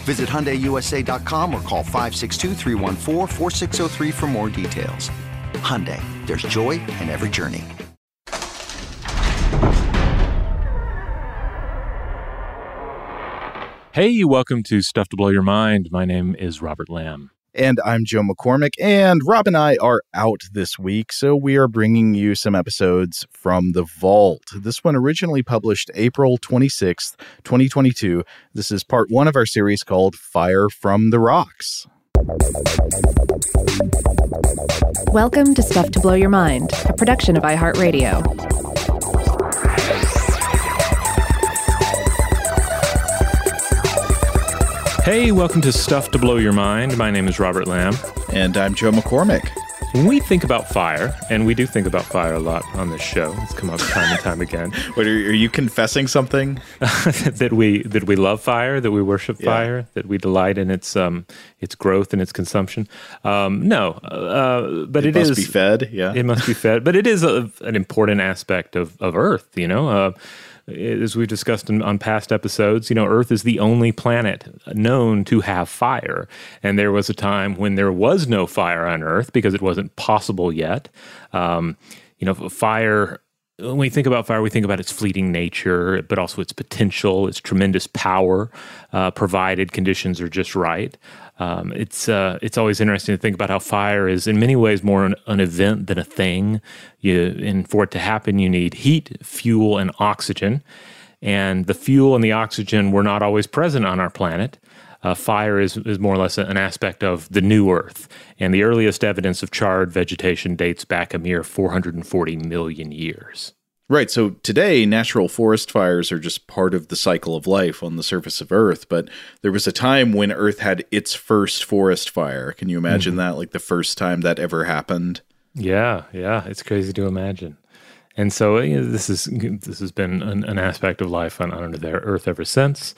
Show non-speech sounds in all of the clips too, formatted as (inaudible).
Visit HyundaiUSA.com or call 562 for more details. Hyundai, there's joy in every journey. Hey, welcome to Stuff to Blow Your Mind. My name is Robert Lamb. And I'm Joe McCormick, and Rob and I are out this week, so we are bringing you some episodes from The Vault. This one originally published April 26th, 2022. This is part one of our series called Fire from the Rocks. Welcome to Stuff to Blow Your Mind, a production of iHeartRadio. Hey, welcome to Stuff to Blow Your Mind. My name is Robert Lamb. And I'm Joe McCormick. When we think about fire, and we do think about fire a lot on this show, it's come up time and time again. (laughs) Wait, are, are you confessing something? (laughs) that we that we love fire, that we worship yeah. fire, that we delight in its um its growth and its consumption. Um, no, uh, but it, it must is, be fed. Yeah, it must be fed. But it is a, an important aspect of of Earth. You know. Uh, as we've discussed in, on past episodes, you know, Earth is the only planet known to have fire. And there was a time when there was no fire on Earth because it wasn't possible yet. Um, you know, fire when we think about fire, we think about its fleeting nature, but also its potential, its tremendous power, uh, provided conditions are just right. Um, it's uh, it's always interesting to think about how fire is in many ways more an, an, event than a thing. You and for it to happen, you need heat, fuel, and oxygen. And the fuel and the oxygen were not always present on our planet. Uh, fire is, is more or less an aspect of the new Earth, and the earliest evidence of charred vegetation dates back a mere 440 million years. Right. So today, natural forest fires are just part of the cycle of life on the surface of Earth. But there was a time when Earth had its first forest fire. Can you imagine mm-hmm. that? Like the first time that ever happened? Yeah. Yeah. It's crazy to imagine. And so you know, this is this has been an, an aspect of life on, on the Earth ever since.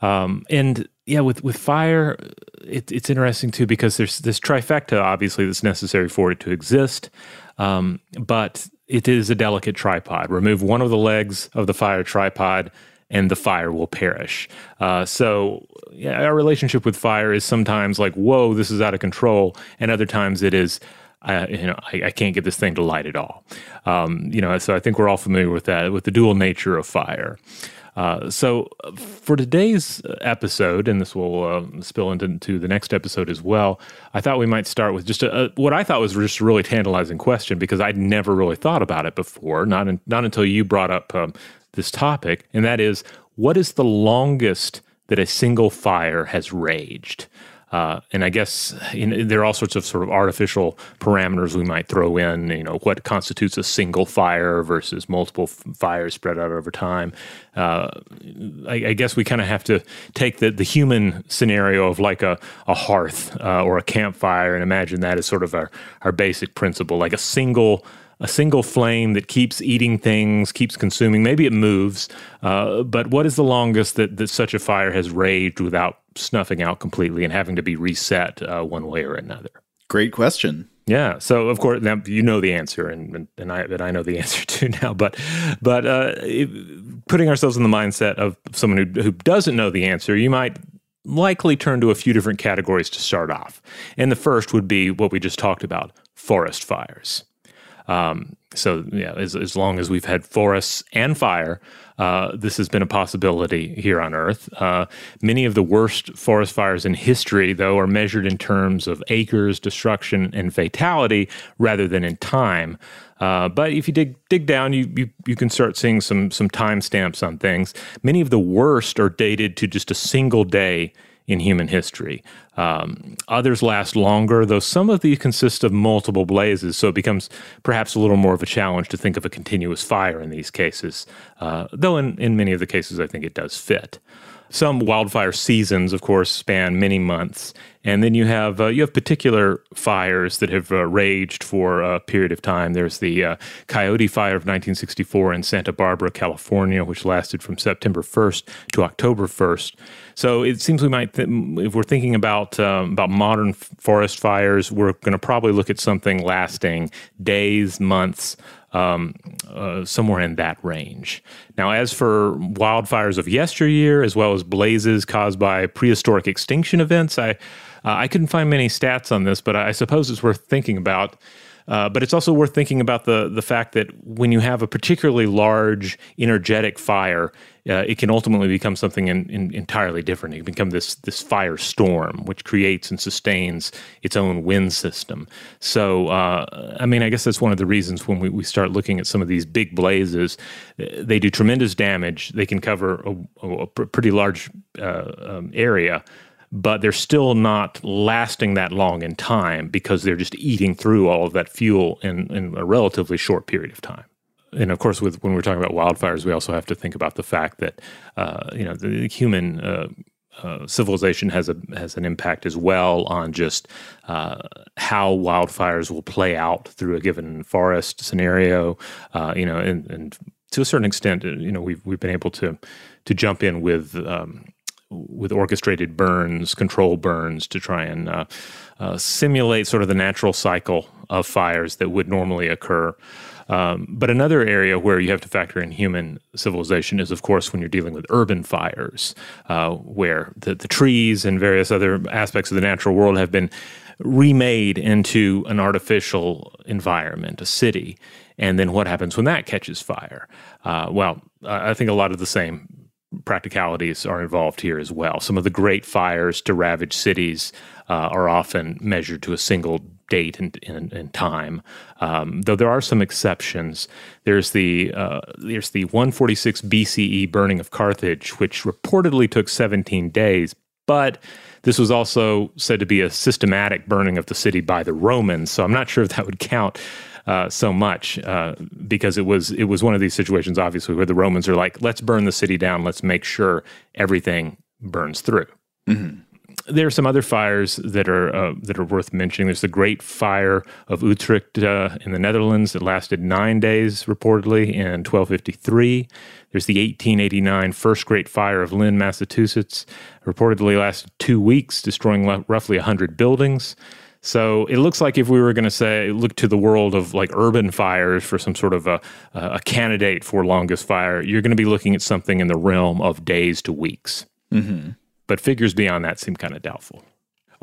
Um, and yeah, with with fire, it, it's interesting too because there's this trifecta obviously that's necessary for it to exist. Um, but it is a delicate tripod. Remove one of the legs of the fire tripod, and the fire will perish. Uh, so, yeah, our relationship with fire is sometimes like, "Whoa, this is out of control," and other times it is. You know, I, I, can't get this thing to light at all. Um, you know, so I think we're all familiar with that, with the dual nature of fire. Uh, so, for today's episode, and this will uh, spill into, into, the next episode as well, I thought we might start with just a, a, what I thought was just a really tantalizing question because I'd never really thought about it before, not in, not until you brought up um, this topic, and that is, what is the longest that a single fire has raged? Uh, and I guess there are all sorts of sort of artificial parameters we might throw in. You know, what constitutes a single fire versus multiple f- fires spread out over time. Uh, I, I, guess we kind of have to take the, the human scenario of like a, a hearth uh, or a campfire and imagine that as sort of our, our basic principle, like a single a single flame that keeps eating things, keeps consuming. Maybe it moves, uh, but what is the longest that, that such a fire has raged without snuffing out completely and having to be reset uh, one way or another? Great question. Yeah. So of course now you know the answer, and and I and I know the (laughs) answer too now. But but uh, it, putting ourselves in the mindset of someone who who doesn't know the answer, you might likely turn to a few different categories to start off. And the first would be what we just talked about: forest fires. Um, so yeah, as, as long as we've had forests and fire, uh, this has been a possibility here on Earth. Uh, many of the worst forest fires in history, though, are measured in terms of acres, destruction, and fatality rather than in time. Uh, but if you dig dig down, you, you you can start seeing some some timestamps on things. Many of the worst are dated to just a single day in human history. Um, others last longer, though some of these consist of multiple blazes, so it becomes perhaps a little more of a challenge to think of a continuous fire in these cases, uh, though in, in many of the cases I think it does fit. Some wildfire seasons, of course, span many months, and then you have uh, you have particular fires that have uh, raged for a period of time. There's the uh, Coyote Fire of 1964 in Santa Barbara, California, which lasted from September 1st to October 1st. So it seems we might, th- if we're thinking about um, about modern forest fires, we're going to probably look at something lasting days, months, um, uh, somewhere in that range. Now, as for wildfires of yesteryear, as well as blazes caused by prehistoric extinction events, I uh, I couldn't find many stats on this, but I suppose it's worth thinking about. Uh, but it's also worth thinking about the the fact that when you have a particularly large, energetic fire, uh, it can ultimately become something in, in entirely different. It can become this this firestorm, which creates and sustains its own wind system. So, uh, I mean, I guess that's one of the reasons when we, we start looking at some of these big blazes, uh, they do tremendous damage. They can cover a, a pretty large uh, um, area but they're still not lasting that long in time because they're just eating through all of that fuel in, in a relatively short period of time. And of course, with when we're talking about wildfires, we also have to think about the fact that uh, you know the human uh, uh, civilization has a has an impact as well on just uh, how wildfires will play out through a given forest scenario. Uh, you know, and, and, to a certain extent, uh, you know, we've we've been able to to jump in with um, with orchestrated burns, control burns to try and uh, uh, simulate sort of the natural cycle of fires that would normally occur. Um, but another area where you have to factor in human civilization is, of course, when you're dealing with urban fires, uh, where the, the trees and various other aspects of the natural world have been remade into an artificial environment, a city. And then what happens when that catches fire? Uh, well, I think a lot of the same practicalities are involved here as well. Some of the great fires to ravage cities uh, are often measured to a single date and, and, and time. Um, though there are some exceptions. There's the uh, there's the 146 BCE burning of Carthage, which reportedly took 17 days, but this was also said to be a systematic burning of the city by the Romans. So I'm not sure if that would count uh, so much uh, because it was it was one of these situations, obviously, where the Romans are like, let's burn the city down, let's make sure everything burns through. Mm-hmm. There are some other fires that are uh, that are worth mentioning. There's the Great Fire of Utrecht uh, in the Netherlands that lasted nine days, reportedly in 1253. There's the 1889 First Great Fire of Lynn, Massachusetts, reportedly lasted two weeks, destroying roughly 100 buildings. So it looks like if we were going to say look to the world of like urban fires for some sort of a, a candidate for longest fire, you're going to be looking at something in the realm of days to weeks. Mm-hmm. But figures beyond that seem kind of doubtful.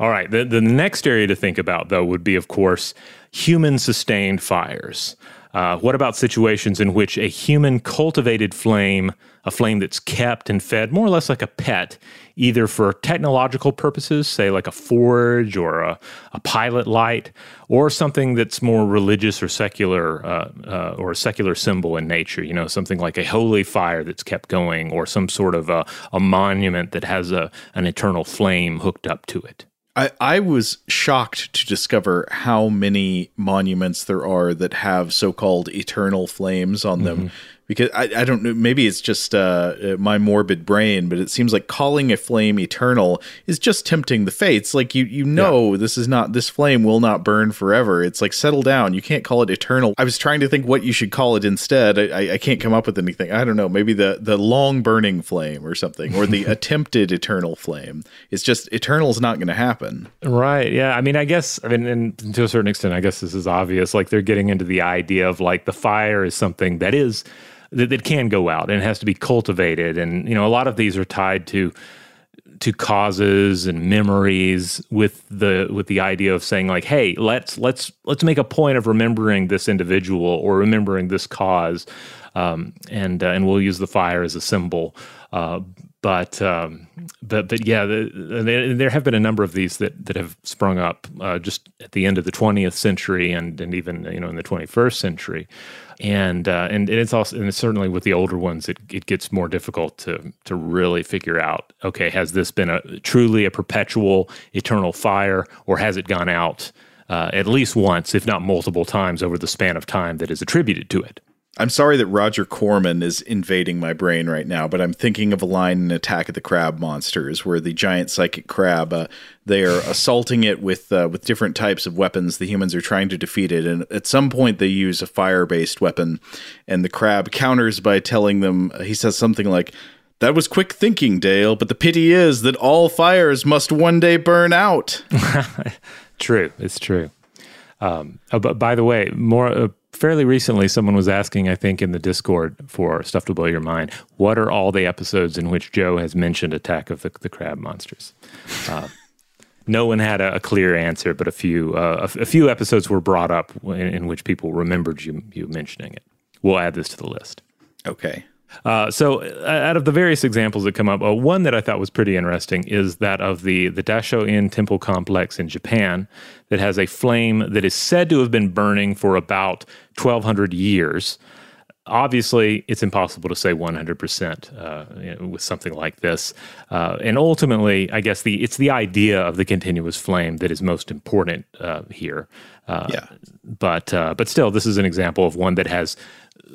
All right, the, the next area to think about, though, would be, of course, human sustained fires. Uh, what about situations in which a human cultivated flame, a flame that's kept and fed more or less like a pet, either for technological purposes, say like a forge or a, a pilot light, or something that's more religious or secular uh, uh, or a secular symbol in nature, you know, something like a holy fire that's kept going or some sort of a, a monument that has a, an eternal flame hooked up to it? I, I was shocked to discover how many monuments there are that have so called eternal flames on them. Mm-hmm. Because I, I don't know maybe it's just uh, uh, my morbid brain but it seems like calling a flame eternal is just tempting the fates. Like you you know this is not this flame will not burn forever. It's like settle down. You can't call it eternal. I was trying to think what you should call it instead. I, I- I can't come up with anything. I don't know. Maybe the the long burning flame or something or the (laughs) attempted eternal flame. It's just eternal is not going to happen. Right. Yeah. I mean, I guess, I mean, and to a certain extent, I guess this is obvious. Like they're getting into the idea of like the fire is something that is, that, that can go out and has to be cultivated. And, you know, a lot of these are tied to, to causes and memories with the with the idea of saying like hey let's let's let's make a point of remembering this individual or remembering this cause um, and uh, and we'll use the fire as a symbol uh, but um, but but yeah the, there, have been a number of these that that have sprung up uh, just at the end of the 20th century and and even you know in the 21st century. And uh, and it's also and certainly with the older ones it, it gets more difficult to to really figure out okay has this been a truly a perpetual eternal fire or has it gone out uh, at least once if not multiple times over the span of time that is attributed to it I'm sorry that Roger Corman is invading my brain right now, but I'm thinking of a line in Attack of the Crab Monsters where the giant psychic crab uh, they are assaulting it with uh, with different types of weapons. The humans are trying to defeat it, and at some point they use a fire based weapon, and the crab counters by telling them he says something like. That was quick thinking, Dale, but the pity is that all fires must one day burn out. (laughs) True, it's true. Um, oh, but by the way, more uh, fairly recently, someone was asking, I think, in the Discord for stuff to blow your mind. What are all the episodes in which Joe has mentioned Attack of the, the Crab Monsters? Uh, no one had a, a clear answer, but a few uh, a, a few episodes were brought up in, in which people remembered you you mentioning it. We'll add this to the list. Okay. Uh, so, uh, out of the various examples that come up, uh, one that I thought was pretty interesting is that of the the Daisho-in Temple complex in Japan that has a flame that is said to have been burning for about 1,200 years. Obviously, it's impossible to say 100% uh, you know, with something like this. Uh, and ultimately, I guess the it's the idea of the continuous flame that is most important uh, here. Uh, Yeah. But uh, but still, this is an example of one that has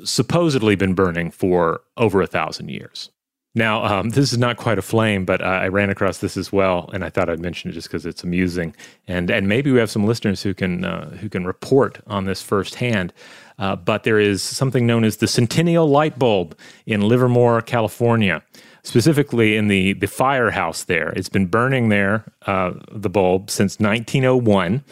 supposedly been burning for over a thousand years. Now, um, this is not quite a flame, but uh, I ran across this as well, and I thought I'd mention it just because it's amusing, and and maybe we have some listeners who can uh, who can report on this firsthand. Uh, but there is something known as the Centennial Light Bulb in Livermore, California, specifically in the the firehouse there. It's been burning there, uh, the bulb, since 1901.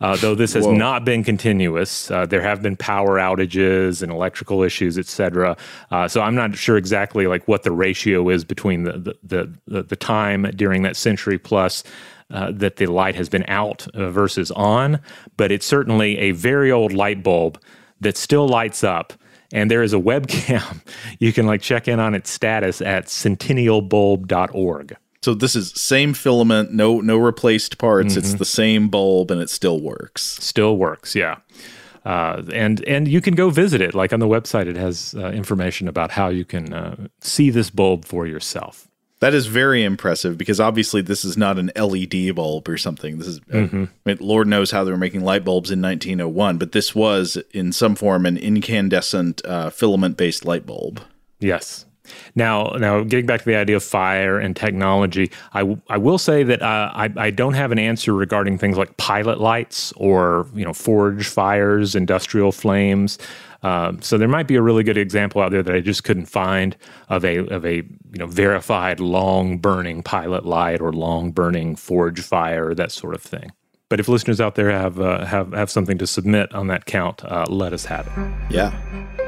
Uh, though this has not been continuous, uh, there have been power outages and electrical issues, et cetera. Uh, so I'm not sure exactly like what the ratio is between the the the, the, the time during that century plus uh, that the light has been out uh, versus on. But it's certainly a very old light bulb that still lights up. And there is a (laughs) webcam. You can like check in on its status at centennialbulb.org. So this is same filament, no no replaced parts. It's the same bulb and it still works. still works yeah uh, and and you can go visit it like on the website it has uh, information about how you can uh, see this bulb for yourself That is very impressive because obviously this is not an LED bulb or something. This is, uh, I mean, Lord knows how they were making light bulbs in 1901, but this was in some form an incandescent uh, filament based light bulb. yes now now getting back to the idea of fire and technology i, w- I will say that uh, I, I don't have an answer regarding things like pilot lights or you know forge fires industrial flames um, so there might be a really good example out there that I just couldn't find of a of a you know verified long burning pilot light or long burning forge fire that sort of thing. But if listeners out there have uh, have have something to submit on that count, uh, let us have it. Yeah.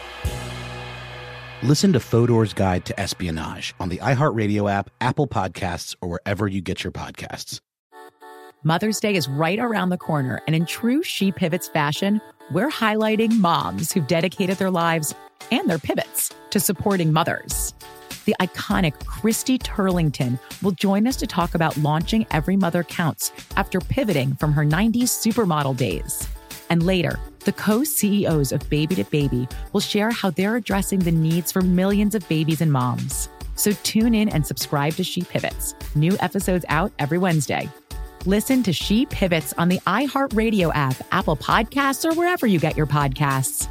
Listen to Fodor's Guide to Espionage on the iHeartRadio app, Apple Podcasts, or wherever you get your podcasts. Mother's Day is right around the corner, and in true She Pivots fashion, we're highlighting moms who've dedicated their lives and their pivots to supporting mothers. The iconic Christy Turlington will join us to talk about launching Every Mother Counts after pivoting from her 90s supermodel days. And later, the co CEOs of Baby to Baby will share how they're addressing the needs for millions of babies and moms. So tune in and subscribe to She Pivots. New episodes out every Wednesday. Listen to She Pivots on the iHeartRadio app, Apple Podcasts, or wherever you get your podcasts.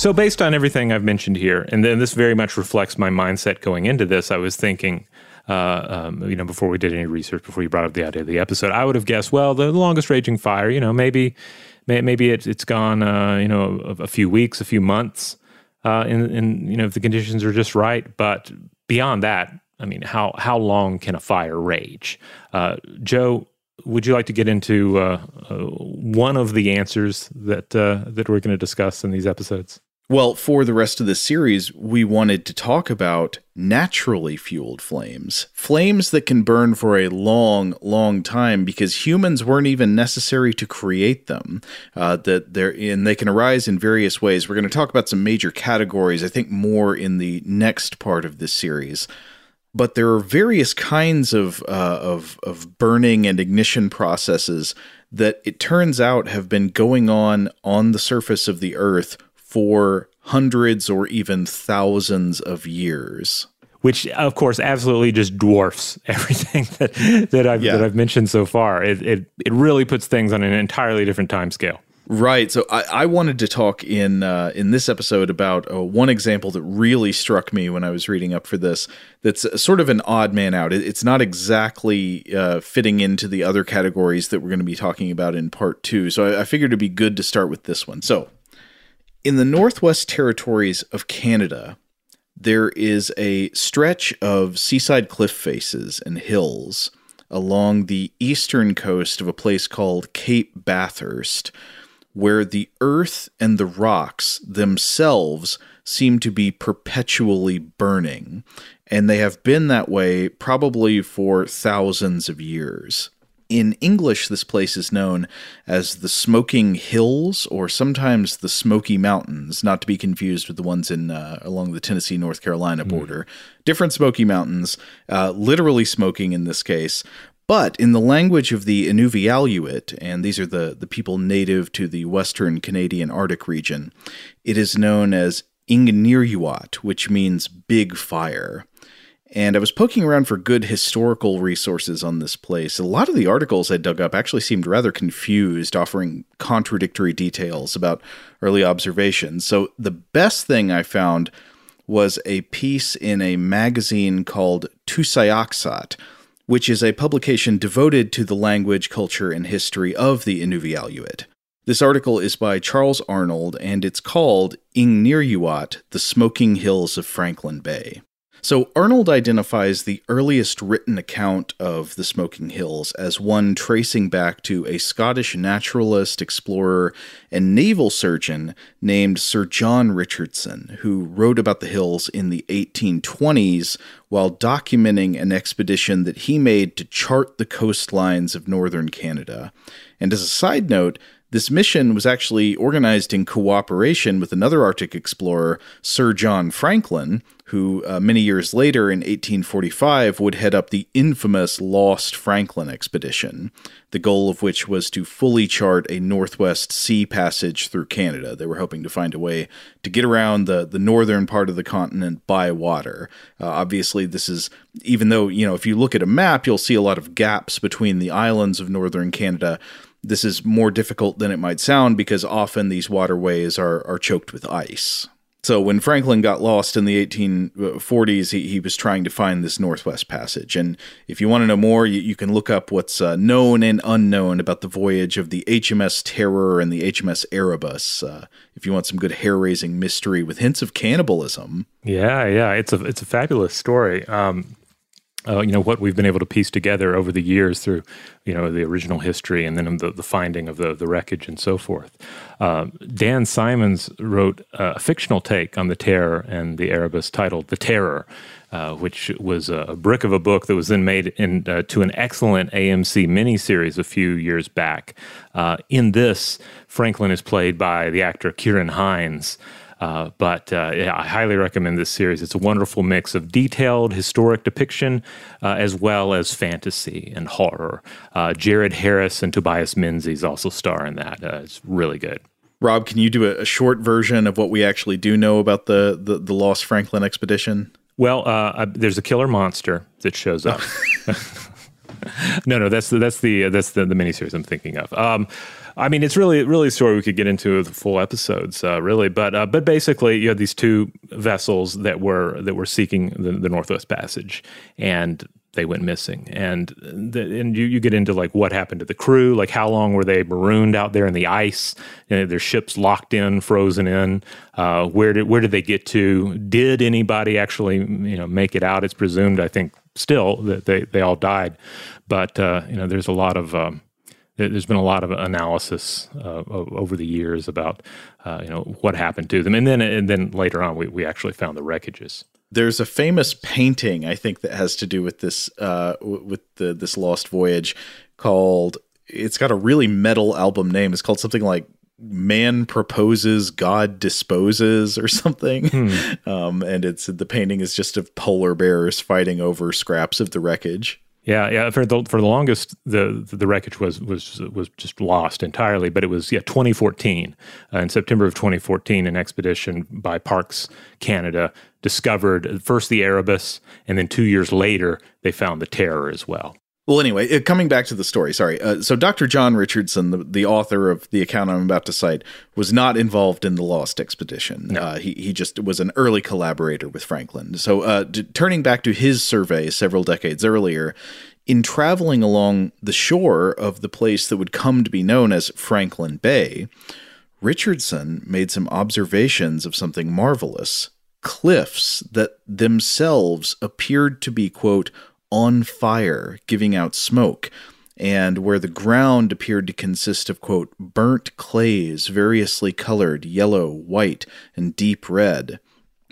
So, based on everything I've mentioned here, and then this very much reflects my mindset going into this, I was thinking, uh, um, you know, before we did any research, before you brought up the idea of the episode, I would have guessed, well, the longest raging fire, you know, maybe, maybe it's it's gone, uh, you know, a, a, few weeks, a few months, uh, in you know, if the conditions are just right. But beyond that, I mean, how how long can a fire rage? Uh, Joe, would you like to get into uh, uh, one of the answers that that we're going to discuss in these episodes? Well, for the rest of the series, we wanted to talk about naturally fueled flames. Flames that can burn for a long, long time because humans weren't even necessary to create them. Uh, that they're and they can arise in various ways. We're going to talk about some major categories, I think more in the next part of this series. But there are various kinds of, uh, of, of burning and ignition processes that it turns out have been going on on the surface of the earth for hundreds or even thousands of years. Which, of course, absolutely just dwarfs (laughs) everything that that I've yeah. that I've mentioned so far. It, it it really puts things on an entirely different time scale. Right. So I, I wanted to talk in uh, in this episode about uh, one example that really struck me when I was reading up for this. That's sort of an odd man out. It, it's not exactly uh, fitting into the other categories that we're going to be talking about in part two. So I, I figured it'd be good to start with this one. So in the Northwest Territories of Canada, there is a stretch of seaside cliff faces and hills along the eastern coast of a place called Cape Bathurst, where the earth and the rocks themselves seem to be perpetually burning, and they have been that way probably for thousands of years. In English, this place is known as the Smoking Hills or sometimes the Smoky Mountains, not to be confused with the ones in uh, along the Tennessee North Carolina hmm. border. Mm. Different Smoky Mountains, uh, literally smoking in this case. But in the language of the Inuvialuit, and these are the, the people native to the western Canadian Arctic region, it is known as Ingniryuat, which means big fire and I was poking around for good historical resources on this place. A lot of the articles I dug up actually seemed rather confused, offering contradictory details about early observations. So the best thing I found was a piece in a magazine called Tusaayaksat, which is a publication devoted to the language, culture, and history of the Inuvialuit. This article is by Charles Arnold, and it's called Ingniryuat, the Smoking Hills of Franklin Bay. So Arnold identifies the earliest written account of the Smoking Hills as one tracing back to a Scottish naturalist, explorer, and naval surgeon named Sir John Richardson, who wrote about the hills in the 1820s while documenting an expedition that he made to chart the coastlines of northern Canada. And as a side note, This mission was actually organized in cooperation with another Arctic explorer, Sir John Franklin, who uh, many years later in 1845 would head up the infamous Lost Franklin expedition, the goal of which was to fully chart a northwest sea passage through Canada. They were hoping to find a way to get around the, the northern part of the continent by water. Uh, obviously, this is, even though, you know, if you look at a map, you'll see a lot of gaps between the islands of northern Canada this is more difficult than it might sound because often these waterways are, are choked with ice. So when Franklin got lost in the 1840s, he, he was trying to find this Northwest Passage. And if you want to know more, you, you can look up what's uh, known and unknown about the voyage of the HMS Terror and the HMS Erebus. Uh, if you want some good hair-raising mystery with hints of cannibalism. Yeah, yeah, it's a it's a fabulous story. Um, uh, you know what we've been able to piece together over the years through you know the original history and then the, the finding of the, the wreckage and so forth. Uh, Dan Simmons wrote a fictional take on the Terror and the Erebus titled "The Terror," uh, which was a brick of a book that was then made into uh, an excellent AMC miniseries a few years back. Uh, in this, Franklin is played by the actor Ciarán Hinds. Uh, but uh, yeah, I highly recommend this series. It's a wonderful mix of detailed historic depiction uh, as well as fantasy and horror. Uh, Jared Harris and Tobias Menzies also star in that. Uh, it's really good. Rob, can you do a, a, short version of what we actually do know about the, the, the Lost Franklin expedition? Well, uh, there's a killer monster that shows up. (laughs) (laughs) no, no, that's the, that's the that's the, the miniseries I'm thinking of. Um, I mean, it's really really a story we could get into the full episodes, uh, really. But uh, but basically, you had these two vessels that were that were seeking the, the Northwest Passage, and they went missing. And the, and you, you get into like what happened to the crew, like how long were they marooned out there in the ice? You know, their ships locked in, frozen in. Uh, where did where did they get to? Did anybody actually you know make it out? It's presumed, I think, still that they they all died. But uh, you know, there's a lot of um, there's been a lot of analysis uh, over the years about uh, you know what happened to them, and then and then later on we, we actually found the wreckages. There's a famous painting I think that has to do with this uh, with the this lost voyage called. It's got a really metal album name. It's called something like man proposes god disposes or something hmm. (laughs) um, and it's the painting is just of polar bears fighting over scraps of the wreckage yeah, yeah. For the for the longest, the the wreckage was was was just lost entirely. But it was yeah, 2014 uh, in September of 2014, an expedition by Parks Canada discovered first the Erebus, and then two years later they found the Terror as well. Well, anyway, uh, coming back to the story, sorry. Uh, so, Dr. John Richardson, the, the author of the account I'm about to cite, was not involved in the Lost expedition. No. Uh, he, he just was an early collaborator with Franklin. So, uh, d- turning back to his survey several decades earlier, in traveling along the shore of the place that would come to be known as Franklin Bay, Richardson made some observations of something marvelous cliffs that themselves appeared to be, quote, on fire, giving out smoke, and where the ground appeared to consist of, quote, burnt clays, variously colored yellow, white, and deep red.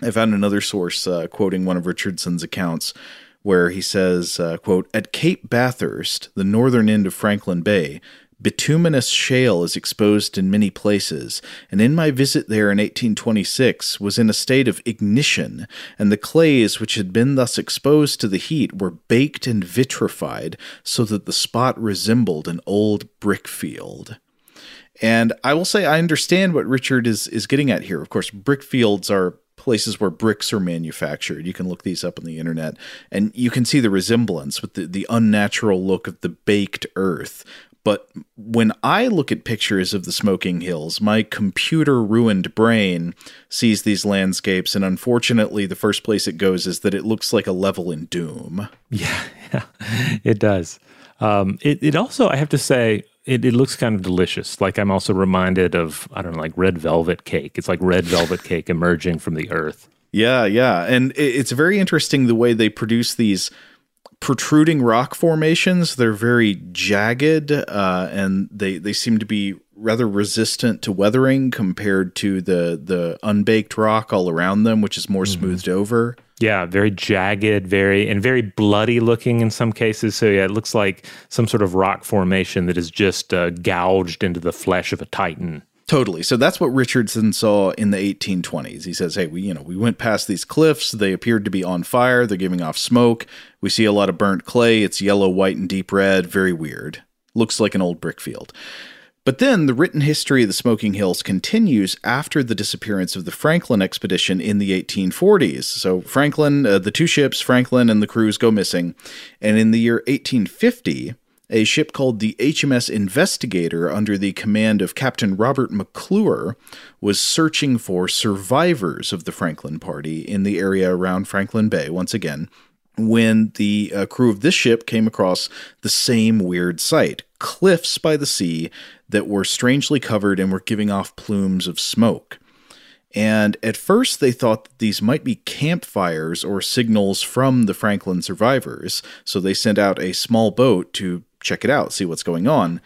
I found another source uh, quoting one of Richardson's accounts where he says, uh, quote, At Cape Bathurst, the northern end of Franklin Bay, Bituminous shale is exposed in many places, and in my visit there in 1826 was in a state of ignition, and the clays which had been thus exposed to the heat were baked and vitrified, so that the spot resembled an old brick field. And I will say I understand what Richard is is getting at here. Of course, brick fields are places where bricks are manufactured. You can look these up on the internet and you can see the resemblance with the, the unnatural look of the baked earth but when I look at pictures of the smoking hills, my computer ruined brain sees these landscapes, and unfortunately, the first place it goes is that it looks like a level in Doom. Yeah, (laughs) yeah it does. Um, it, it also, I have to say, it, it looks kind of delicious. Like I'm also reminded of, I don't know, like red velvet cake. It's like red velvet cake (laughs) emerging from the earth. Yeah, yeah. And it's very interesting the way they produce these protruding rock formations. They're very jagged, uh, and they they seem to be rather resistant to weathering compared to the the unbaked rock all around them, which is more mm-hmm. smoothed over. Yeah, very jagged, very and very bloody looking in some cases. So yeah, it looks like some sort of rock formation that is just uh, gouged into the flesh of a titan. Totally. So that's what Richardson saw in the 1820s. He says, "Hey, we you know we went past these cliffs. They appeared to be on fire. They're giving off smoke. We see a lot of burnt clay. It's yellow, white, and deep red. Very weird. Looks like an old brick field." But then the written history of the Smoking Hills continues after the disappearance of the Franklin expedition in the 1840s. So, Franklin, uh, the two ships, Franklin and the crews, go missing. And in the year 1850, a ship called the HMS Investigator, under the command of Captain Robert McClure, was searching for survivors of the Franklin party in the area around Franklin Bay once again when the uh, crew of this ship came across the same weird sight cliffs by the sea that were strangely covered and were giving off plumes of smoke. And at first, they thought that these might be campfires or signals from the Franklin survivors, so they sent out a small boat to check it out, see what's going on.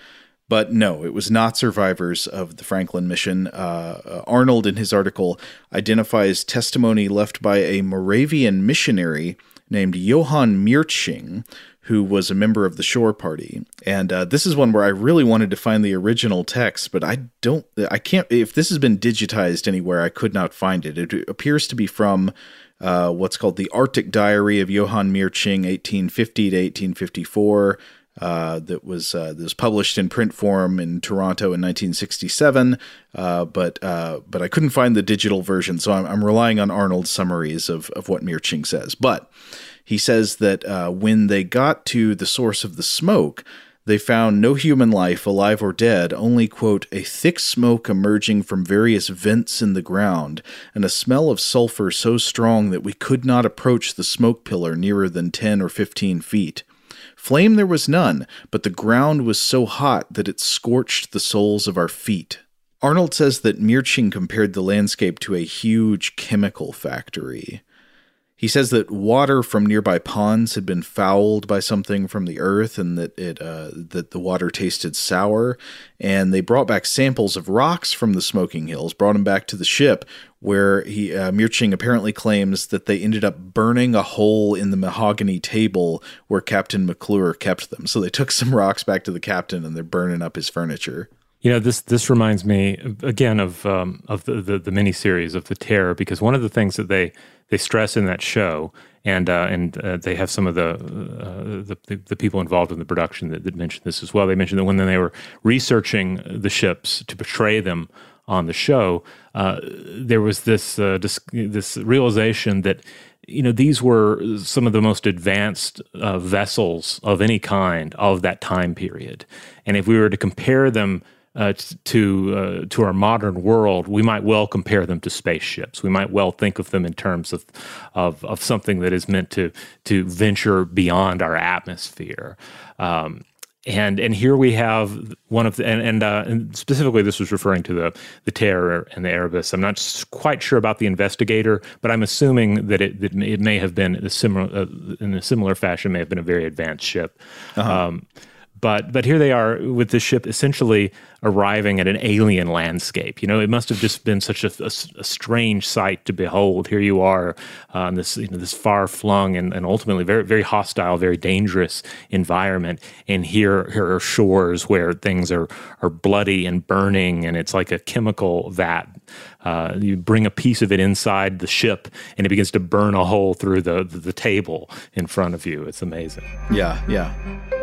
But no, it was not survivors of the Franklin mission. Uh, uh Arnold, in his article, identifies testimony left by a Moravian missionary named Johann Miertsching, who was a member of the Shore Party. And uh, this is one where I really wanted to find the original text, but I don't, I can't, if this has been digitized anywhere, I could not find it. It appears to be from uh, what's called the Arctic Diary of Johann Miertsching, 1850 to 1854. Uh, that was uh, that was published in print form in Toronto in 1967, uh, but uh, but I couldn't find the digital version, so I'm, I'm relying on Arnold's summaries of of what Miertsching says. But he says that uh, when they got to the source of the smoke, they found no human life, alive or dead, only, quote, a thick smoke emerging from various vents in the ground, and a smell of sulfur so strong that we could not approach the smoke pillar nearer than 10 or 15 feet. Flame there was none, but the ground was so hot that it scorched the soles of our feet. Arnold says that Miertsching compared the landscape to a huge chemical factory. He says that water from nearby ponds had been fouled by something from the earth, and that it uh, that the water tasted sour. And they brought back samples of rocks from the smoking hills, brought them back to the ship, where he uh, Miertsching apparently claims that they ended up burning a hole in the mahogany table where Captain McClure kept them. So they took some rocks back to the captain, and they're burning up his furniture. You know this. This reminds me again of um, of the, the the miniseries of the Terror because one of the things that they they stress in that show, and uh, and uh, they have some of the, uh, the, the people involved in the production that, that mentioned this as well. They mentioned that when they were researching the ships to portray them on the show, uh, there was this, uh, this this realization that you know these were some of the most advanced uh, vessels of any kind of that time period, and if we were to compare them uh, to uh, to our modern world, we might well compare them to spaceships. We might well think of them in terms of of, of something that is meant to to venture beyond our atmosphere. Um, and and here we have one of the and and, uh, and, specifically this was referring to the the Terror and the Erebus. I'm not quite sure about the investigator, but I'm assuming that it that it may have been a similar uh, in a similar fashion may have been a very advanced ship. Uh-huh. Um, but but here they are with the ship essentially arriving at an alien landscape. You know, it must have just been such a, a, a strange sight to behold. Here you are uh, in this you know this far flung and, and ultimately very very hostile, very dangerous environment, and here here are shores where things are are bloody and burning, and it's like a chemical vat. Uh, you bring a piece of it inside the ship, and it begins to burn a hole through the, the, the table in front of you. It's amazing. Yeah, yeah.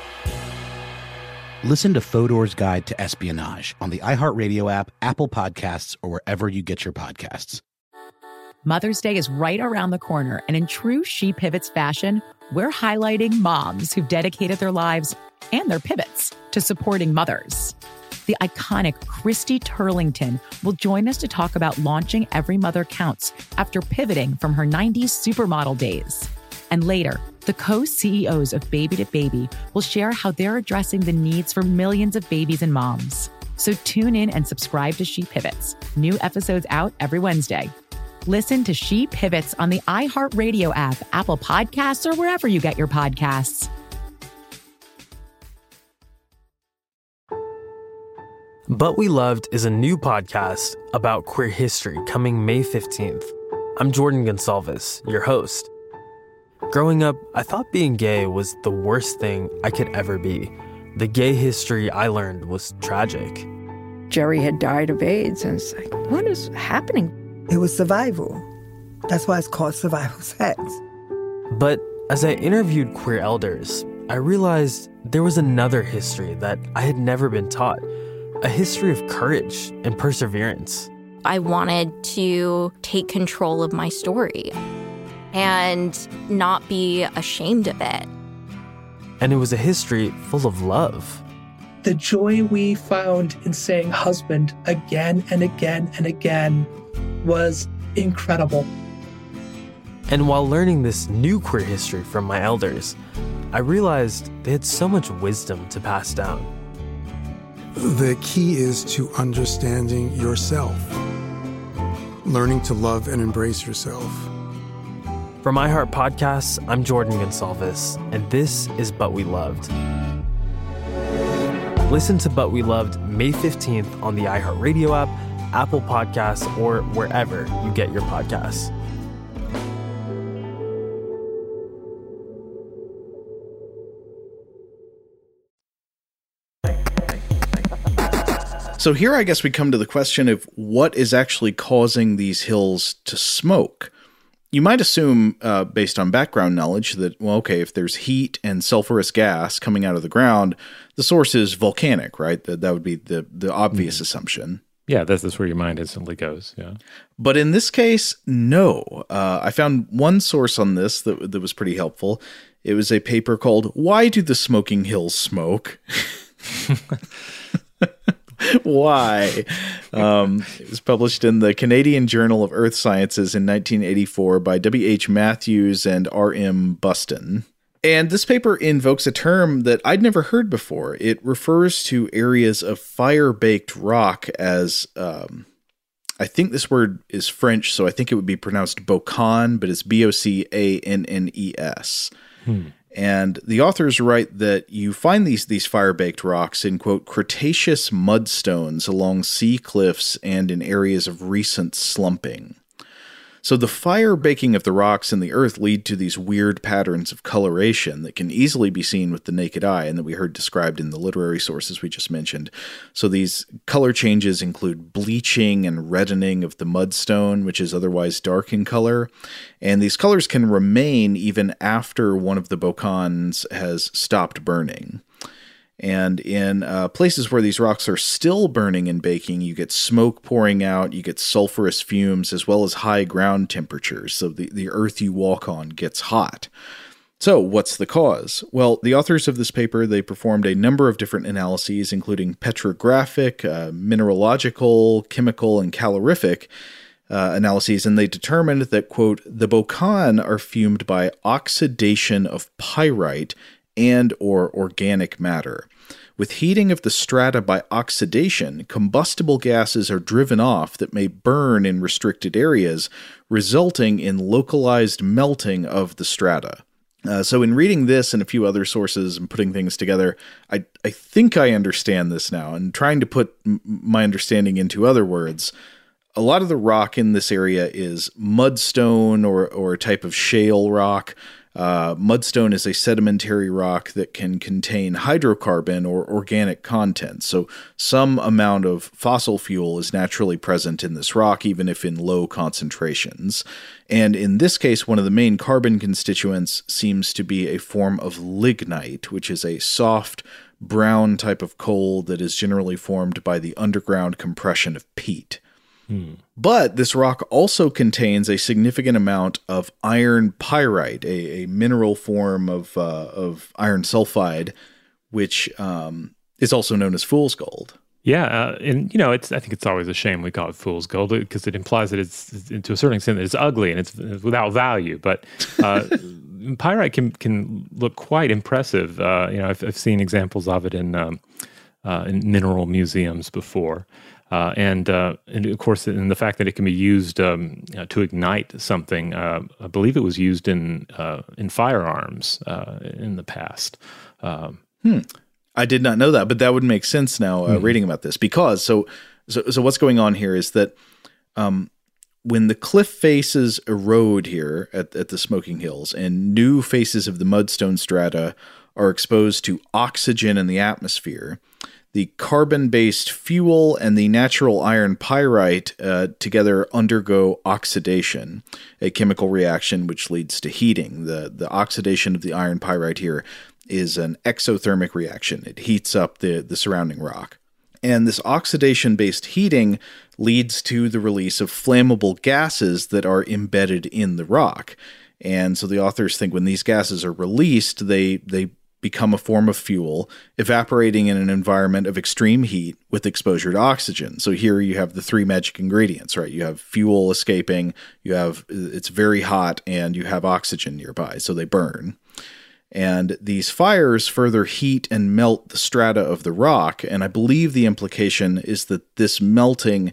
Listen to Fodor's Guide to Espionage on the iHeartRadio app, Apple Podcasts, or wherever you get your podcasts. Mother's Day is right around the corner, and in true She Pivots fashion, we're highlighting moms who've dedicated their lives and their pivots to supporting mothers. The iconic Christy Turlington will join us to talk about launching Every Mother Counts after pivoting from her 90s supermodel days. And later, the co CEOs of Baby to Baby will share how they're addressing the needs for millions of babies and moms. So tune in and subscribe to She Pivots. New episodes out every Wednesday. Listen to She Pivots on the iHeartRadio app, Apple Podcasts, or wherever you get your podcasts. But We Loved is a new podcast about queer history coming May 15th. I'm Jordan Gonsalves, your host. Growing up, I thought being gay was the worst thing I could ever be. The gay history I learned was tragic. Jerry had died of AIDS, and it's like, what is happening? It was survival. That's why it's called survival sex. But as I interviewed queer elders, I realized there was another history that I had never been taught a history of courage and perseverance. I wanted to take control of my story and not be ashamed of it. And it was a history full of love. The joy we found in saying husband again and again and again was incredible. And while learning this new queer history from my elders, I realized they had so much wisdom to pass down. The key is to understanding yourself, learning to love and embrace yourself. From iHeart Podcasts, I'm Jordan Gonsalves, and this is But We Loved. Listen to But We Loved May 15th on the iHeartRadio app, Apple Podcasts, or wherever you get your podcasts. So here, I guess we come to the question of what is actually causing these hills to smoke. You might assume, uh, based on background knowledge, that, well, okay, if there's heat and sulfurous gas coming out of the ground, the source is volcanic, right? That, that would be the, the obvious mm. assumption. Yeah, that's, that's where your mind instantly goes. Yeah. But in this case, no. Uh, I found one source on this that, that was pretty helpful. It was a paper called Why Do the Smoking Hills Smoke? (laughs) (laughs) (laughs) Why? Um, it was published in the Canadian Journal of Earth Sciences in 1984 by W.H. Mathews and R.M. Bustin. And this paper invokes a term that I'd never heard before. It refers to areas of fire baked rock as, um, I think this word is French, so I think it would be pronounced Bocan, but it's B O C A N N E S. Hmm. And the authors write that you find these these fire baked rocks in quote Cretaceous mudstones along sea cliffs and in areas of recent slumping. So the fire baking of the rocks in the earth lead to these weird patterns of coloration that can easily be seen with the naked eye and that we heard described in the literary sources we just mentioned. So these color changes include bleaching and reddening of the mudstone, which is otherwise dark in color, and these colors can remain even after one of the bocans has stopped burning. And in uh, places where these rocks are still burning and baking, you get smoke pouring out, you get sulfurous fumes, as well as high ground temperatures. So the, the earth you walk on gets hot. So, what's the cause? Well, the authors of this paper they performed a number of different analyses, including petrographic, uh, mineralogical, chemical, and calorific uh, analyses, and they determined that quote the bocan are fumed by oxidation of pyrite and or organic matter. With heating of the strata by oxidation, combustible gases are driven off that may burn in restricted areas, resulting in localized melting of the strata. Uh, so, in reading this and a few other sources and putting things together, I, I think I understand this now. And trying to put m- my understanding into other words, a lot of the rock in this area is mudstone or, or a type of shale rock. Uh, mudstone is a sedimentary rock that can contain hydrocarbon or organic content. So, some amount of fossil fuel is naturally present in this rock, even if in low concentrations. And in this case, one of the main carbon constituents seems to be a form of lignite, which is a soft, brown type of coal that is generally formed by the underground compression of peat. But this rock also contains a significant amount of iron pyrite, a, a mineral form of, uh, of iron sulfide, which um, is also known as fool's gold. Yeah, uh, and you know, it's I think it's always a shame we call it fool's gold because it implies that it's, it's to a certain extent that it's ugly and it's without value. But uh, (laughs) pyrite can can look quite impressive. Uh, you know, I've, I've seen examples of it in um, uh, in mineral museums before. Uh, and uh, and of course, in the fact that it can be used um, uh, to ignite something, uh, I believe it was used in uh, in firearms uh, in the past. Um, Hmm. I did not know that, but that would make sense now uh, Mhm. reading about this because so so so what's going on here is that um, when the cliff faces erode here at, at the Smoking Hills and new faces of the mudstone strata are exposed to oxygen in the atmosphere, the carbon based fuel and the natural iron pyrite uh, together undergo oxidation, a chemical reaction which leads to heating. The, the oxidation of the iron pyrite here is an exothermic reaction, it heats up the, the surrounding rock. And this oxidation based heating leads to the release of flammable gases that are embedded in the rock. And so the authors think when these gases are released, they, they become a form of fuel, evaporating in an environment of extreme heat with exposure to oxygen. So here you have the three magic ingredients, right? You have fuel escaping, you have it's very hot, and you have oxygen nearby, so they burn. And these fires further heat and melt the strata of the rock. And I believe the implication is that this melting,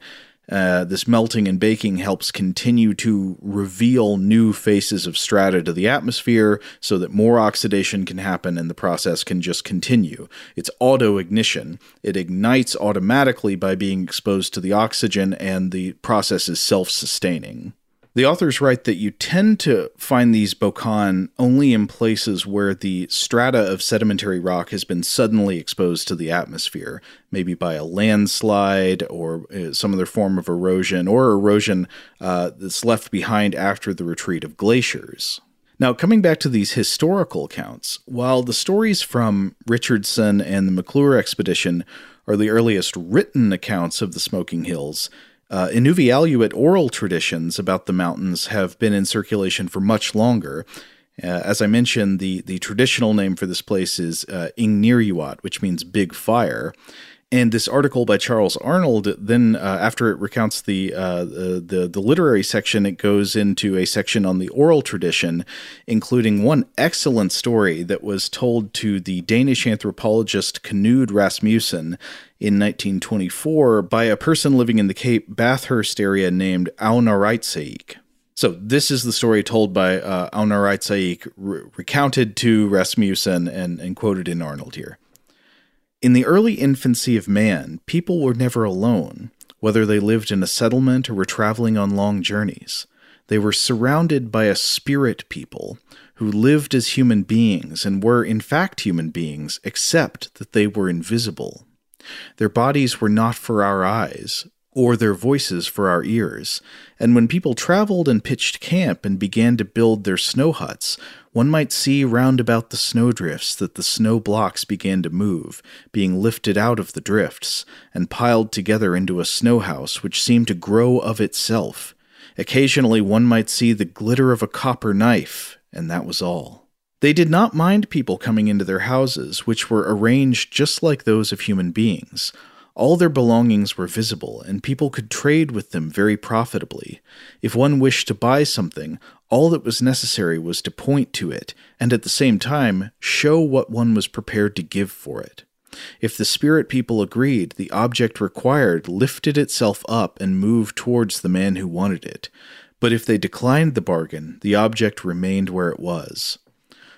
uh, this melting and baking helps continue to reveal new faces of strata to the atmosphere so that more oxidation can happen and the process can just continue. It's auto ignition. It ignites automatically by being exposed to the oxygen, and the process is self sustaining. The authors write that you tend to find these bocan only in places where the strata of sedimentary rock has been suddenly exposed to the atmosphere, maybe by a landslide or uh, some other form of erosion, or erosion uh, that's left behind after the retreat of glaciers. Now, coming back to these historical accounts, while the stories from Richardson and the McClure expedition are the earliest written accounts of the Smoking Hills, uh, Inuvialuit oral traditions about the mountains have been in circulation for much longer. Uh, as I mentioned, the, the traditional name for this place is uh, which means big fire. And this article by Charles Arnold, then uh, after it recounts the, uh, the the literary section, it goes into a section on the oral tradition, including one excellent story that was told to the Danish anthropologist Knud Rasmussen in 1924 by a person living in the Cape Bathurst area named Aunaritsaik. So this is the story told by uh, Aunaritsaik, re- recounted to Rasmussen and, and quoted in Arnold here. In the early infancy of man, people were never alone, whether they lived in a settlement or were traveling on long journeys. They were surrounded by a spirit people who lived as human beings and were, in fact, human beings, except that they were invisible. Their bodies were not for our eyes, or their voices for our ears, and when people traveled and pitched camp and began to build their snow huts, one might see round about the snowdrifts that the snow blocks began to move, being lifted out of the drifts, and piled together into a snow house which seemed to grow of itself. Occasionally one might see the glitter of a copper knife, and that was all. They did not mind people coming into their houses, which were arranged just like those of human beings. All their belongings were visible, and people could trade with them very profitably. If one wished to buy something, all that was necessary was to point to it, and at the same time show what one was prepared to give for it. If the spirit people agreed, the object required lifted itself up and moved towards the man who wanted it. But if they declined the bargain, the object remained where it was.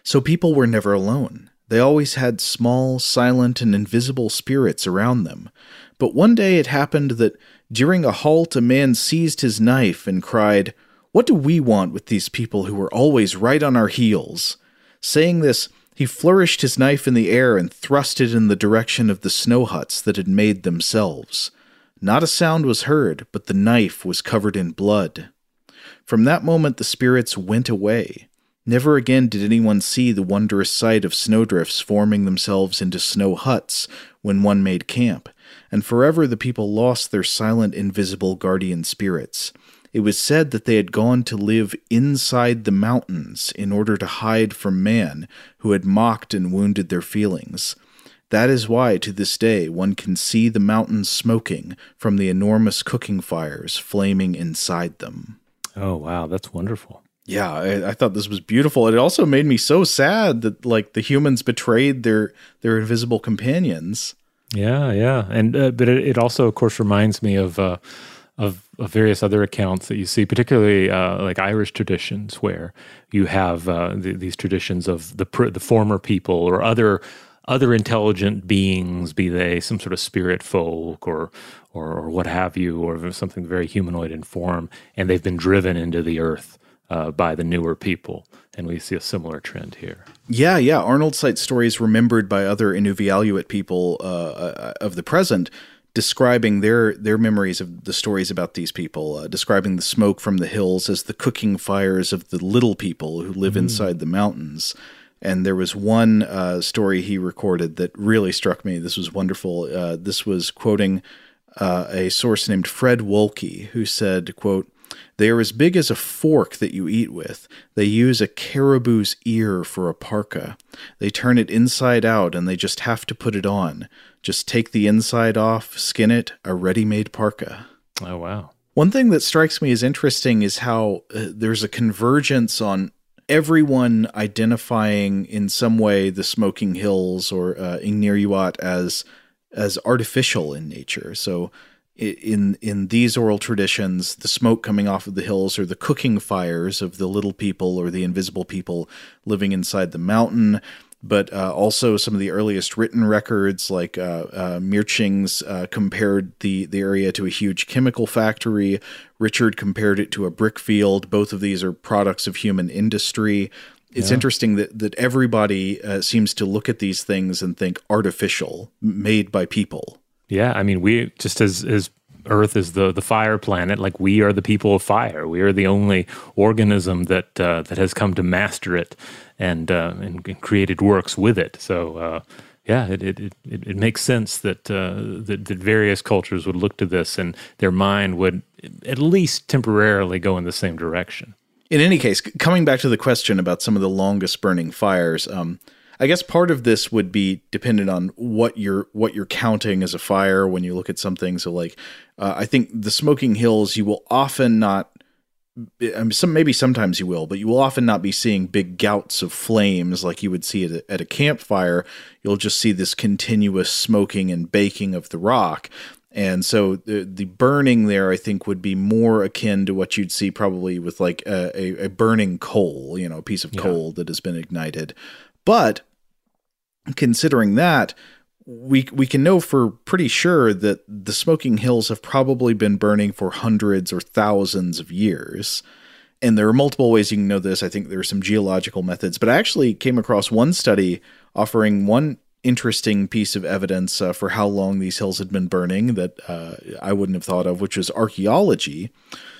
So people were never alone. They always had small, silent, and invisible spirits around them. But one day it happened that during a halt a man seized his knife and cried, What do we want with these people who are always right on our heels? Saying this, he flourished his knife in the air and thrust it in the direction of the snow huts that had made themselves. Not a sound was heard, but the knife was covered in blood. From that moment the spirits went away. Never again did anyone see the wondrous sight of snowdrifts forming themselves into snow huts when one made camp, and forever the people lost their silent, invisible guardian spirits. It was said that they had gone to live inside the mountains in order to hide from man, who had mocked and wounded their feelings. That is why, to this day, one can see the mountains smoking from the enormous cooking fires flaming inside them. Oh, wow. That's wonderful. Yeah, I, I, thought this was beautiful. It also made me so sad that like the humans betrayed their their invisible companions. Yeah, yeah, and uh, but it, it, also, of course, reminds me of, uh, of, of various other accounts that you see, particularly uh, like Irish traditions, where you have uh, the, these traditions of the the former people or other other intelligent beings, be they some sort of spirit folk or, or what have you, or something very humanoid in form, and they've been driven into the earth uh, by the newer people. And we see a similar trend here. Yeah, yeah. Arnold cites stories remembered by other Inuvialuit people uh, uh, of the present, describing their their memories of the stories about these people, uh, describing the smoke from the hills as the cooking fires of the little people who live mm. inside the mountains. And there was one uh, story he recorded that really struck me. This was wonderful. Uh, this was quoting uh, a source named Fred Wolki, who said, "quote They are as big as a fork that you eat with. They use a caribou's ear for a parka. They turn it inside out, and they just have to put it on. Just take the inside off, skin it, a ready-made parka." Oh wow. One thing that strikes me as interesting is how uh, there's a convergence on everyone identifying in some way the Smoking Hills or uh, Ingniarjuat as as artificial in nature. So in in these oral traditions, the smoke coming off of the hills or the cooking fires of the little people or the invisible people living inside the mountain but uh, also some of the earliest written records, like uh, uh, Miertsching's uh, compared the, the area to a huge chemical factory. Richard compared it to a brick field. Both of these are products of human industry. It's yeah. interesting that, that everybody uh, seems to look at these things and think artificial, made by people. Yeah, I mean, we just as as Earth is the the fire planet. Like we are the people of fire. We are the only organism that uh, that has come to master it and, uh, and, and created works with it. So uh, yeah, it, it, it, it, makes sense that, uh, that, that various cultures would look to this and their mind would at least temporarily go in the same direction. In any case, coming back to the question about some of the longest burning fires, um, I guess part of this would be dependent on what you're what you're counting as a fire when you look at something. So, like, uh, I think the smoking hills, you will often not I mean, some maybe sometimes you will, but you will often not be seeing big gouts of flames like you would see at a, at a campfire. You'll just see this continuous smoking and baking of the rock. And so the the burning there, I think, would be more akin to what you'd see probably with like a, a, a burning coal, you know, a piece of yeah. coal that has been ignited. But considering that, we we can know for pretty sure that the smoking hills have probably been burning for hundreds or thousands of years. And there are multiple ways you can know this. I think there are some geological methods, but I actually came across one study offering one interesting piece of evidence uh, for how long these hills had been burning that uh, I wouldn't have thought of, which was archaeology.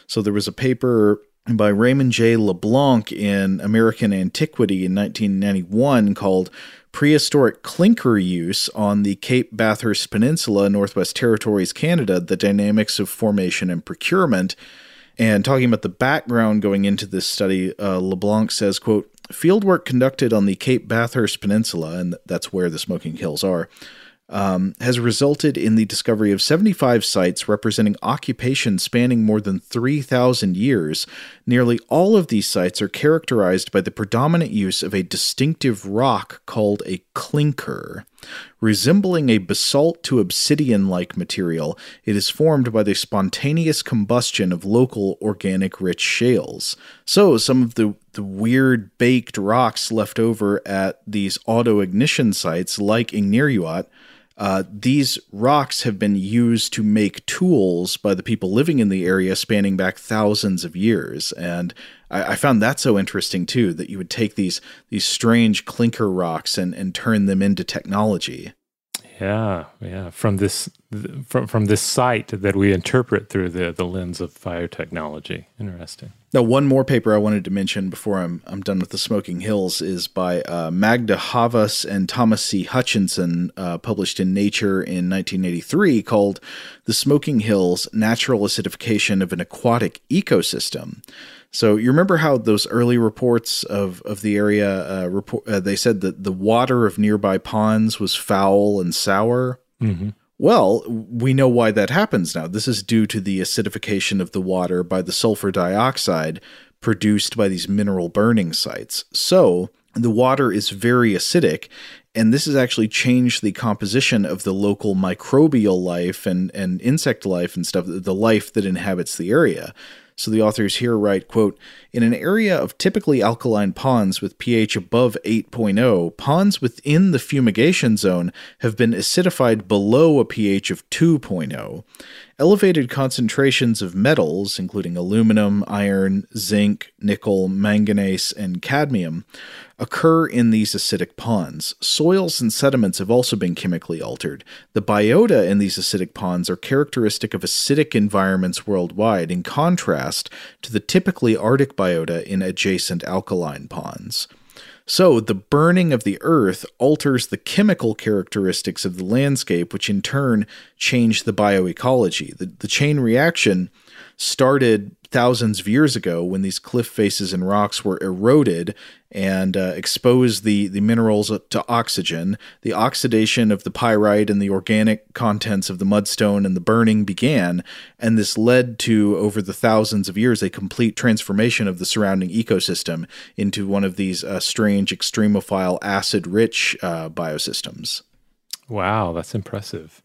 So there was a paper by Raymond J. LeBlanc in American Antiquity in 1991 called prehistoric clinker use on the Cape Bathurst Peninsula, Northwest Territories, Canada, the dynamics of formation and procurement. And talking about the background going into this study, uh, LeBlanc says, quote, fieldwork conducted on the Cape Bathurst Peninsula, and that's where the Smoking Hills are, um, has resulted in the discovery of 75 sites representing occupations spanning more than 3,000 years. Nearly all of these sites are characterized by the predominant use of a distinctive rock called a clinker. Resembling a basalt to obsidian like material, it is formed by the spontaneous combustion of local organic rich shales. So, some of the, the weird baked rocks left over at these auto ignition sites, like Ingniarjuat, uh, these rocks have been used to make tools by the people living in the area spanning back thousands of years. And I, I, found that so interesting too, that you would take these these strange clinker rocks and, and turn them into technology. Yeah, yeah. From this th- from from this sight that we interpret through the the lens of fire technology. Interesting. Now, one more paper I wanted to mention before I'm I'm done with the Smoking Hills is by uh, Magda Havas and Thomas C. Hutchinson, uh, published in Nature in 1983, called "The Smoking Hills: Natural Acidification of an Aquatic Ecosystem." So you remember how those early reports of of the area uh, report uh, they said that the water of nearby ponds was foul and sour. Mm-hmm. Well, we know why that happens now. This is due to the acidification of the water by the sulfur dioxide produced by these mineral burning sites. So, the water is very acidic, and this has actually changed the composition of the local microbial life and, and insect life and stuff, the life that inhabits the area. So the authors here write, quote, in an area of typically alkaline ponds with pH above 8.0, ponds within the fumigation zone have been acidified below a pH of 2.0. Elevated concentrations of metals, including aluminum, iron, zinc, nickel, manganese, and cadmium, occur in these acidic ponds. Soils and sediments have also been chemically altered. The biota in these acidic ponds are characteristic of acidic environments worldwide, in contrast to the typically Arctic biota in adjacent alkaline ponds. So, the burning of the earth alters the chemical characteristics of the landscape, which in turn change the bioecology. The, the chain reaction started thousands of years ago when these cliff faces and rocks were eroded and uh, exposed the, the minerals to oxygen. The oxidation of the pyrite and the organic contents of the mudstone and the burning began, and this led to, over the thousands of years, a complete transformation of the surrounding ecosystem into one of these uh, strange extremophile acid rich uh, biosystems. Wow, that's impressive.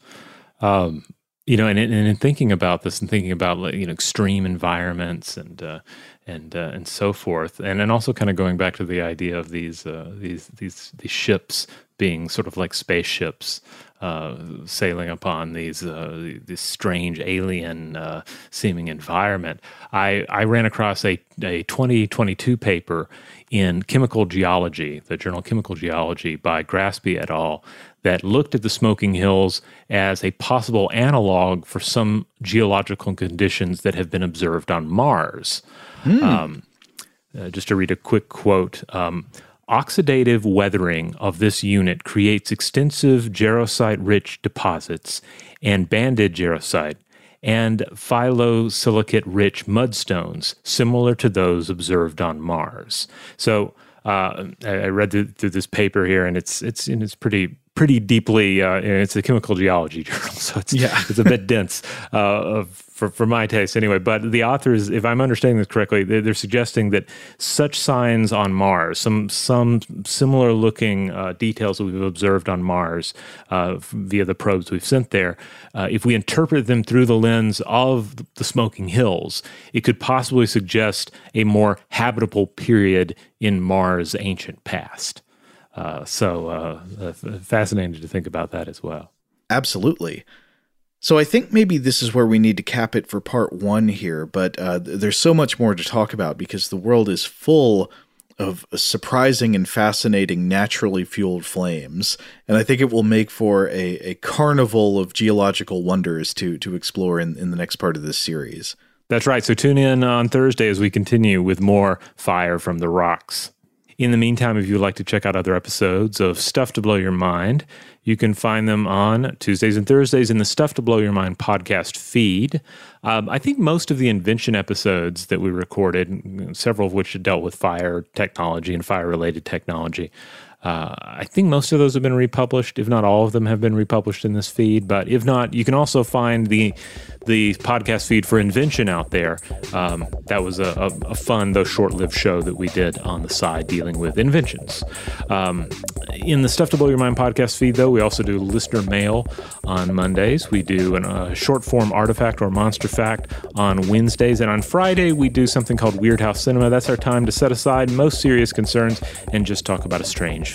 Um, you know, and, and in thinking about this and thinking about you know extreme environments and uh, and uh, and so forth, and and also kind of going back to the idea of these uh, these these these ships being sort of like spaceships uh, sailing upon these uh, this strange alien uh, seeming environment. I I ran across a a 2022 paper in Chemical Geology, the journal Chemical Geology by Grasby et al that looked at the smoking hills as a possible analog for some geological conditions that have been observed on Mars. Hmm. Um, uh, just to read a quick quote um, Oxidative weathering of this unit creates extensive jarosite rich deposits and banded jarosite and phyllosilicate rich mudstones similar to those observed on Mars. So, uh, I read through, through, this paper here, and it's it's it's pretty pretty deeply. Uh, it's a chemical geology (laughs) journal, so it's yeah. it's a bit dense uh, for for my taste anyway. But the authors, if I'm understanding this correctly, they're, they're suggesting that such signs on Mars, some some similar looking uh, details that we've observed on Mars uh, via the probes we've sent there, uh, if we interpret them through the lens of the Smoking Hills, it could possibly suggest a more habitable period in Mars' ancient past. Uh, so uh, uh, fascinating to think about that as well. Absolutely. So I think maybe this is where we need to cap it for part one here, but uh, there's so much more to talk about because the world is full of surprising and fascinating naturally fueled flames, and I think it will make for a, a carnival of geological wonders to to explore in, in the next part of this series. That's right. So tune in on Thursday as we continue with more fire from the rocks. In the meantime, if you'd like to check out other episodes of Stuff to Blow Your Mind, you can find them on Tuesdays and Thursdays in the Stuff to Blow Your Mind podcast feed. Um, I think most of the invention episodes that we recorded, several of which dealt with fire technology and fire related technology, uh, I think most of those have been republished. If not all of them have been republished in this feed, but if not, you can also find the the podcast feed for Invention out there. Um, that was a, a, a, fun though short-lived show that we did on the side dealing with inventions. Um, in the Stuff to Blow Your Mind podcast feed, though, we also do listener mail on Mondays. We do a uh, short-form artifact or monster fact on Wednesdays, and on Friday we do something called Weird House Cinema. That's our time to set aside most serious concerns and just talk about a strange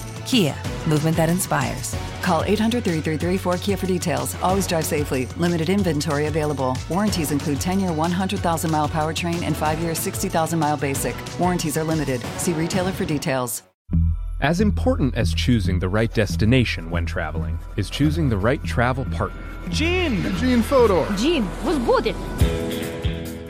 Kia, movement that inspires. Call 800 333 4KIA for details. Always drive safely. Limited inventory available. Warranties include 10 year 100,000 mile powertrain and 5 year 60,000 mile basic. Warranties are limited. See retailer for details. As important as choosing the right destination when traveling is choosing the right travel partner. Gene! Gene Fodor! Gene, was good!